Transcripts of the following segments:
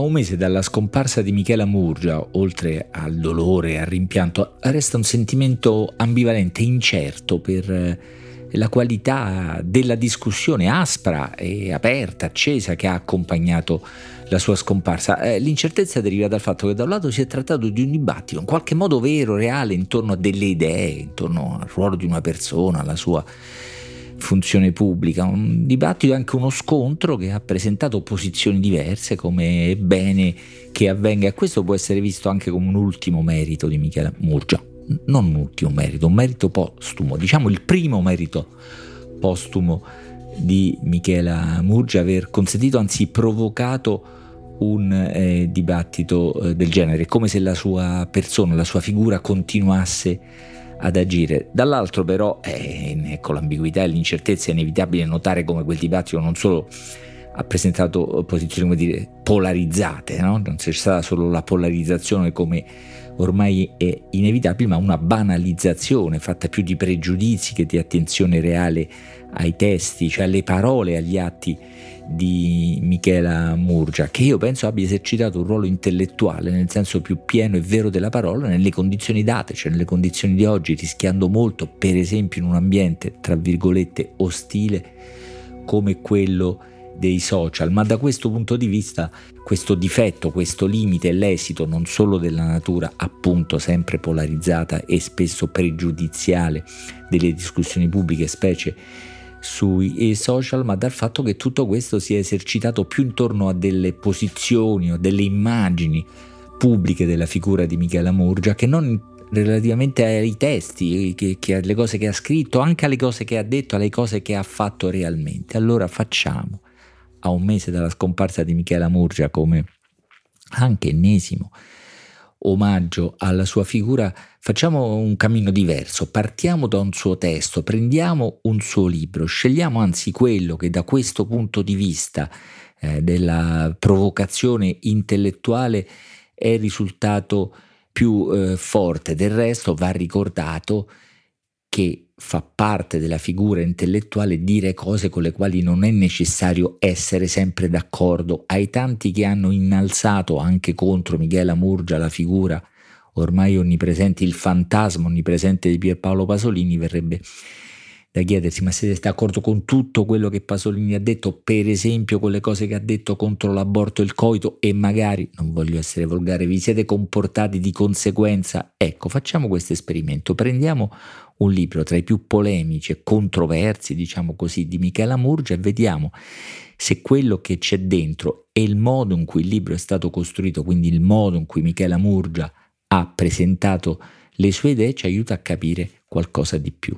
A un mese dalla scomparsa di Michela Murgia, oltre al dolore e al rimpianto, resta un sentimento ambivalente, incerto per eh, la qualità della discussione aspra e aperta, accesa che ha accompagnato la sua scomparsa. Eh, l'incertezza deriva dal fatto che da un lato si è trattato di un dibattito in qualche modo vero, reale, intorno a delle idee, intorno al ruolo di una persona, alla sua funzione pubblica, un dibattito e anche uno scontro che ha presentato posizioni diverse, come è bene che avvenga. Questo può essere visto anche come un ultimo merito di Michela Murgia, non un ultimo merito, un merito postumo, diciamo il primo merito postumo di Michela Murgia, aver consentito, anzi provocato un eh, dibattito eh, del genere, come se la sua persona, la sua figura continuasse ad agire. Dall'altro però, eh, ecco l'ambiguità e l'incertezza è inevitabile notare come quel dibattito non solo ha presentato posizioni dire, polarizzate, no? non c'è stata solo la polarizzazione come ormai è inevitabile, ma una banalizzazione fatta più di pregiudizi che di attenzione reale ai testi, cioè alle parole, agli atti di Michela Murgia, che io penso abbia esercitato un ruolo intellettuale nel senso più pieno e vero della parola nelle condizioni date, cioè nelle condizioni di oggi, rischiando molto, per esempio in un ambiente, tra virgolette, ostile come quello dei social, ma da questo punto di vista questo difetto, questo limite è l'esito non solo della natura appunto sempre polarizzata e spesso pregiudiziale delle discussioni pubbliche, specie sui social, ma dal fatto che tutto questo si è esercitato più intorno a delle posizioni o delle immagini pubbliche della figura di Michela Murgia che non relativamente ai testi, che, che alle cose che ha scritto, anche alle cose che ha detto, alle cose che ha fatto realmente. Allora facciamo a un mese dalla scomparsa di Michela Murgia come anche ennesimo omaggio alla sua figura, facciamo un cammino diverso, partiamo da un suo testo, prendiamo un suo libro, scegliamo anzi quello che da questo punto di vista eh, della provocazione intellettuale è risultato più eh, forte. Del resto va ricordato che fa parte della figura intellettuale dire cose con le quali non è necessario essere sempre d'accordo. Ai tanti che hanno innalzato anche contro Michela Murgia la figura ormai onnipresente, il fantasma onnipresente di Pierpaolo Pasolini, verrebbe da chiedersi ma siete d'accordo con tutto quello che Pasolini ha detto, per esempio con le cose che ha detto contro l'aborto e il coito e magari, non voglio essere volgare, vi siete comportati di conseguenza? Ecco, facciamo questo esperimento, prendiamo un libro tra i più polemici e controversi, diciamo così, di Michela Murgia e vediamo se quello che c'è dentro e il modo in cui il libro è stato costruito, quindi il modo in cui Michela Murgia ha presentato le sue idee, ci aiuta a capire qualcosa di più.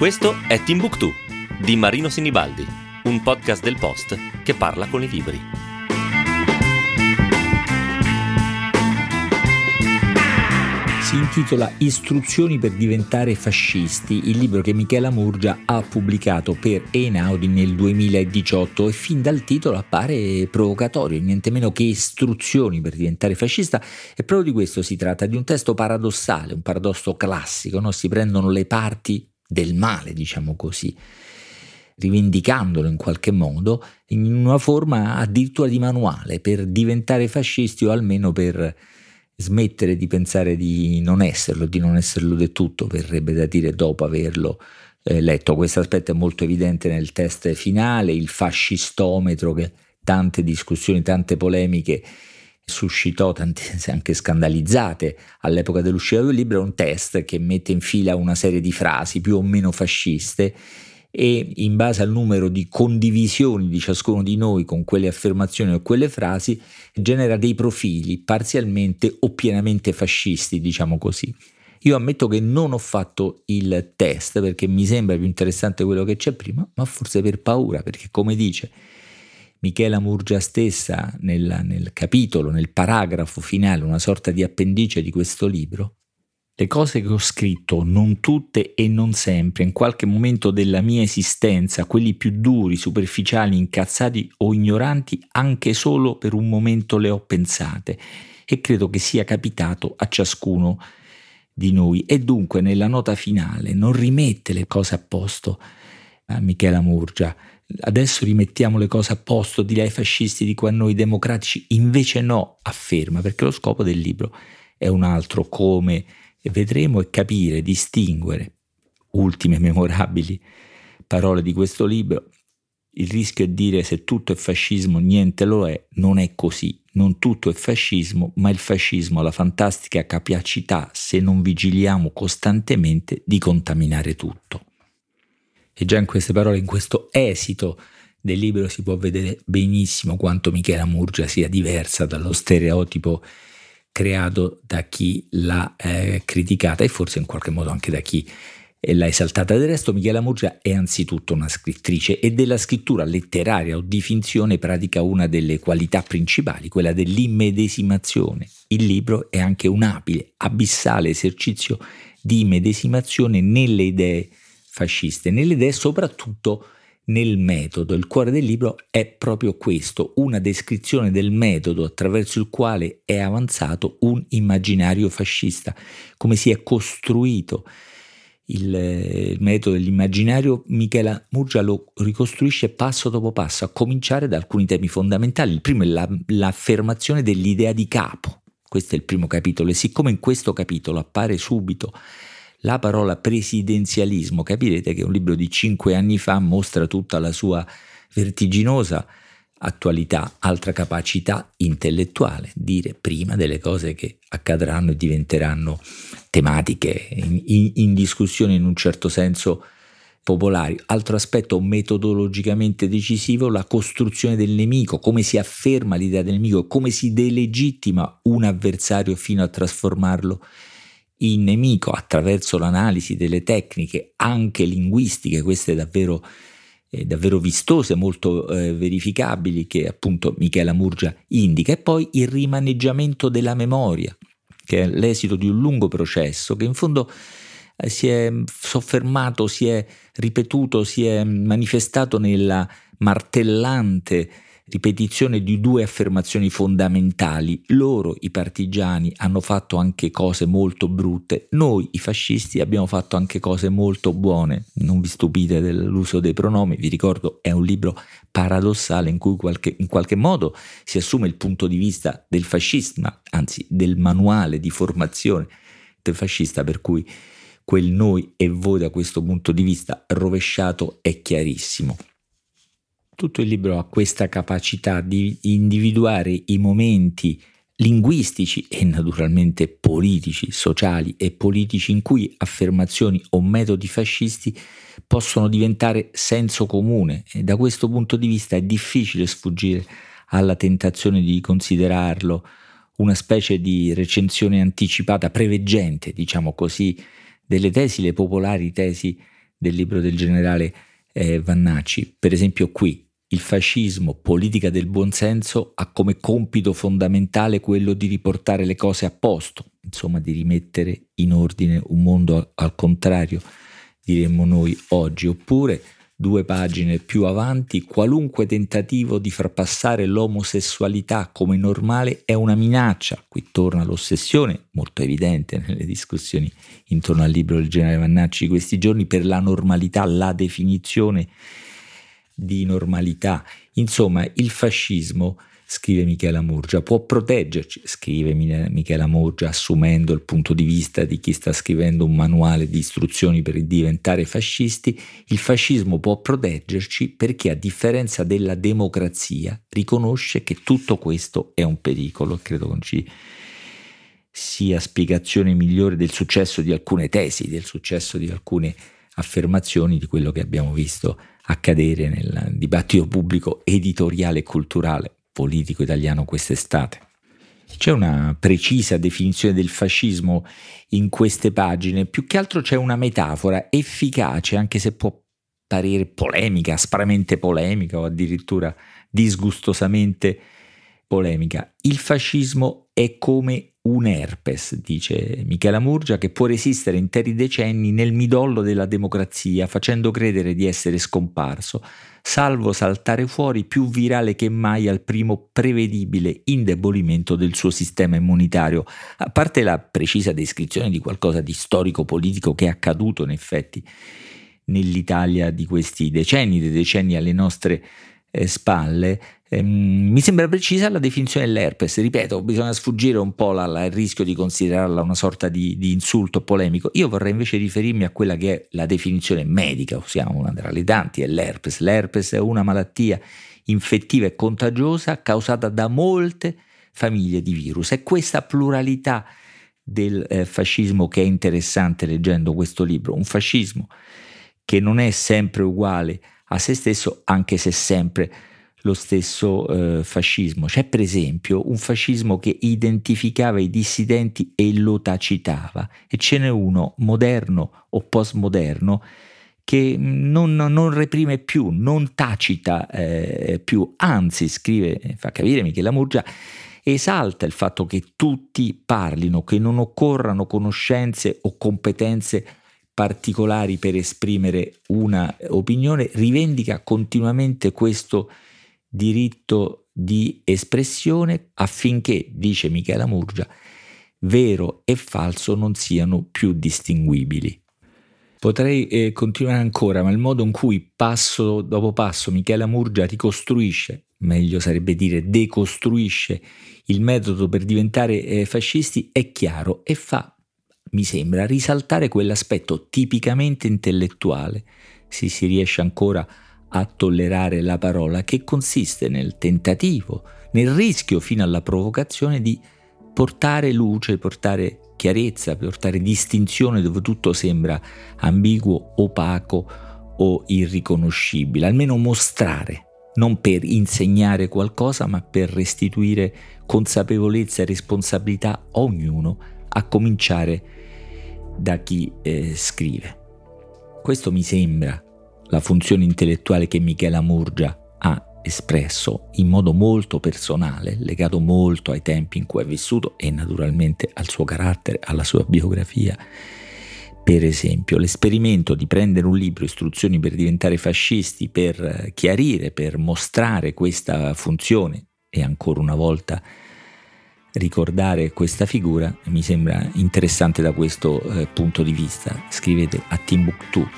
Questo è Timbuktu di Marino Sinibaldi, un podcast del Post che parla con i libri. Si intitola Istruzioni per diventare fascisti, il libro che Michela Murgia ha pubblicato per Einaudi nel 2018 e fin dal titolo appare provocatorio, niente meno che istruzioni per diventare fascista e proprio di questo si tratta, di un testo paradossale, un paradosso classico, no? si prendono le parti del male, diciamo così, rivendicandolo in qualche modo in una forma addirittura di manuale per diventare fascisti o almeno per smettere di pensare di non esserlo, di non esserlo del tutto, verrebbe da dire dopo averlo eh, letto. Questo aspetto è molto evidente nel test finale, il fascistometro che tante discussioni, tante polemiche suscitò tante anche scandalizzate all'epoca dell'uscita del libro, è un test che mette in fila una serie di frasi più o meno fasciste e in base al numero di condivisioni di ciascuno di noi con quelle affermazioni o quelle frasi genera dei profili parzialmente o pienamente fascisti, diciamo così. Io ammetto che non ho fatto il test perché mi sembra più interessante quello che c'è prima, ma forse per paura, perché come dice Michela Murgia stessa nel, nel capitolo, nel paragrafo finale, una sorta di appendice di questo libro, le cose che ho scritto, non tutte e non sempre, in qualche momento della mia esistenza, quelli più duri, superficiali, incazzati o ignoranti, anche solo per un momento le ho pensate e credo che sia capitato a ciascuno di noi. E dunque nella nota finale non rimette le cose a posto, a Michela Murgia. Adesso rimettiamo le cose a posto, direi ai fascisti, dico a noi democratici, invece no, afferma, perché lo scopo del libro è un altro, come vedremo e capire, distinguere, ultime memorabili parole di questo libro, il rischio è dire se tutto è fascismo niente lo è, non è così, non tutto è fascismo, ma il fascismo ha la fantastica capacità, se non vigiliamo costantemente, di contaminare tutto. E già in queste parole, in questo esito del libro si può vedere benissimo quanto Michela Murgia sia diversa dallo stereotipo creato da chi l'ha eh, criticata e forse in qualche modo anche da chi e l'ha esaltata. Del resto Michela Murgia è anzitutto una scrittrice e della scrittura letteraria o di finzione pratica una delle qualità principali, quella dell'immedesimazione. Il libro è anche un abile, abissale esercizio di immedesimazione nelle idee fasciste, nelle idee soprattutto nel metodo. Il cuore del libro è proprio questo, una descrizione del metodo attraverso il quale è avanzato un immaginario fascista, come si è costruito il, il metodo dell'immaginario, Michela Murgia lo ricostruisce passo dopo passo, a cominciare da alcuni temi fondamentali. Il primo è la, l'affermazione dell'idea di capo. Questo è il primo capitolo e siccome in questo capitolo appare subito la parola presidenzialismo, capirete che un libro di cinque anni fa mostra tutta la sua vertiginosa attualità, altra capacità intellettuale, dire prima delle cose che accadranno e diventeranno tematiche in, in, in discussione in un certo senso popolari. Altro aspetto metodologicamente decisivo, la costruzione del nemico, come si afferma l'idea del nemico, come si delegittima un avversario fino a trasformarlo in nemico attraverso l'analisi delle tecniche anche linguistiche, queste davvero eh, davvero vistose, molto eh, verificabili che appunto Michela Murgia indica. E poi il rimaneggiamento della memoria, che è l'esito di un lungo processo che in fondo eh, si è soffermato, si è ripetuto, si è manifestato nella martellante ripetizione di due affermazioni fondamentali. Loro, i partigiani, hanno fatto anche cose molto brutte, noi, i fascisti, abbiamo fatto anche cose molto buone. Non vi stupite dell'uso dei pronomi, vi ricordo, è un libro paradossale in cui qualche, in qualche modo si assume il punto di vista del fascismo, anzi del manuale di formazione del fascista, per cui quel noi e voi da questo punto di vista rovesciato è chiarissimo tutto il libro ha questa capacità di individuare i momenti linguistici e naturalmente politici, sociali e politici in cui affermazioni o metodi fascisti possono diventare senso comune e da questo punto di vista è difficile sfuggire alla tentazione di considerarlo una specie di recensione anticipata, preveggente, diciamo così, delle tesi, le popolari tesi del libro del generale eh, Vannacci. Per esempio qui, il fascismo, politica del buonsenso, ha come compito fondamentale quello di riportare le cose a posto, insomma di rimettere in ordine un mondo al contrario, diremmo noi oggi, oppure due pagine più avanti, qualunque tentativo di far passare l'omosessualità come normale è una minaccia. Qui torna l'ossessione, molto evidente nelle discussioni intorno al libro del generale Vannacci di questi giorni, per la normalità, la definizione di normalità. Insomma, il fascismo, scrive Michela Murgia, può proteggerci, scrive Michela Murgia, assumendo il punto di vista di chi sta scrivendo un manuale di istruzioni per diventare fascisti, il fascismo può proteggerci perché a differenza della democrazia riconosce che tutto questo è un pericolo, credo non ci sia spiegazione migliore del successo di alcune tesi, del successo di alcune affermazioni di quello che abbiamo visto accadere nel dibattito pubblico editoriale e culturale politico italiano quest'estate. C'è una precisa definizione del fascismo in queste pagine, più che altro c'è una metafora efficace, anche se può parere polemica, aspramente polemica o addirittura disgustosamente polemica. Il fascismo è come un herpes, dice Michela Murgia, che può resistere interi decenni nel midollo della democrazia, facendo credere di essere scomparso, salvo saltare fuori più virale che mai al primo prevedibile indebolimento del suo sistema immunitario, a parte la precisa descrizione di qualcosa di storico-politico che è accaduto in effetti nell'Italia di questi decenni, dei decenni alle nostre eh, spalle, ehm, mi sembra precisa la definizione dell'herpes. Ripeto, bisogna sfuggire un po' il rischio di considerarla una sorta di, di, insulto polemico. Io vorrei invece riferirmi a quella che è la definizione medica, ossia una tra le tanti, è l'herpes. L'herpes è una malattia infettiva e contagiosa causata da molte famiglie di virus. È questa pluralità del eh, fascismo che è interessante leggendo questo libro, un fascismo che non è sempre uguale a se stesso, anche se sempre lo stesso eh, fascismo. C'è per esempio un fascismo che identificava i dissidenti e lo tacitava e ce n'è uno moderno o postmoderno che non, non reprime più, non tacita eh, più, anzi scrive, fa capire Michela Murgia, esalta il fatto che tutti parlino, che non occorrano conoscenze o competenze particolari per esprimere una opinione, rivendica continuamente questo diritto di espressione affinché, dice Michela Murgia, vero e falso non siano più distinguibili. Potrei eh, continuare ancora, ma il modo in cui passo dopo passo Michela Murgia ricostruisce, meglio sarebbe dire decostruisce il metodo per diventare eh, fascisti è chiaro e fa, mi sembra, risaltare quell'aspetto tipicamente intellettuale, se si riesce ancora a tollerare la parola, che consiste nel tentativo, nel rischio fino alla provocazione di portare luce, portare chiarezza, portare distinzione dove tutto sembra ambiguo, opaco o irriconoscibile, almeno mostrare non per insegnare qualcosa, ma per restituire consapevolezza e responsabilità a ognuno, a cominciare da chi eh, scrive. Questo mi sembra la funzione intellettuale che Michela Murgia ha espresso in modo molto personale, legato molto ai tempi in cui ha vissuto e naturalmente al suo carattere, alla sua biografia per esempio, l'esperimento di prendere un libro, istruzioni per diventare fascisti, per eh, chiarire, per mostrare questa funzione e ancora una volta ricordare questa figura, mi sembra interessante da questo eh, punto di vista. Scrivete a timbuktu,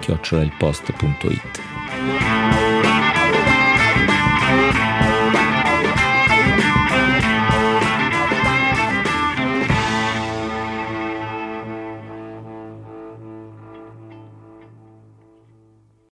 chiocciolalpost.it.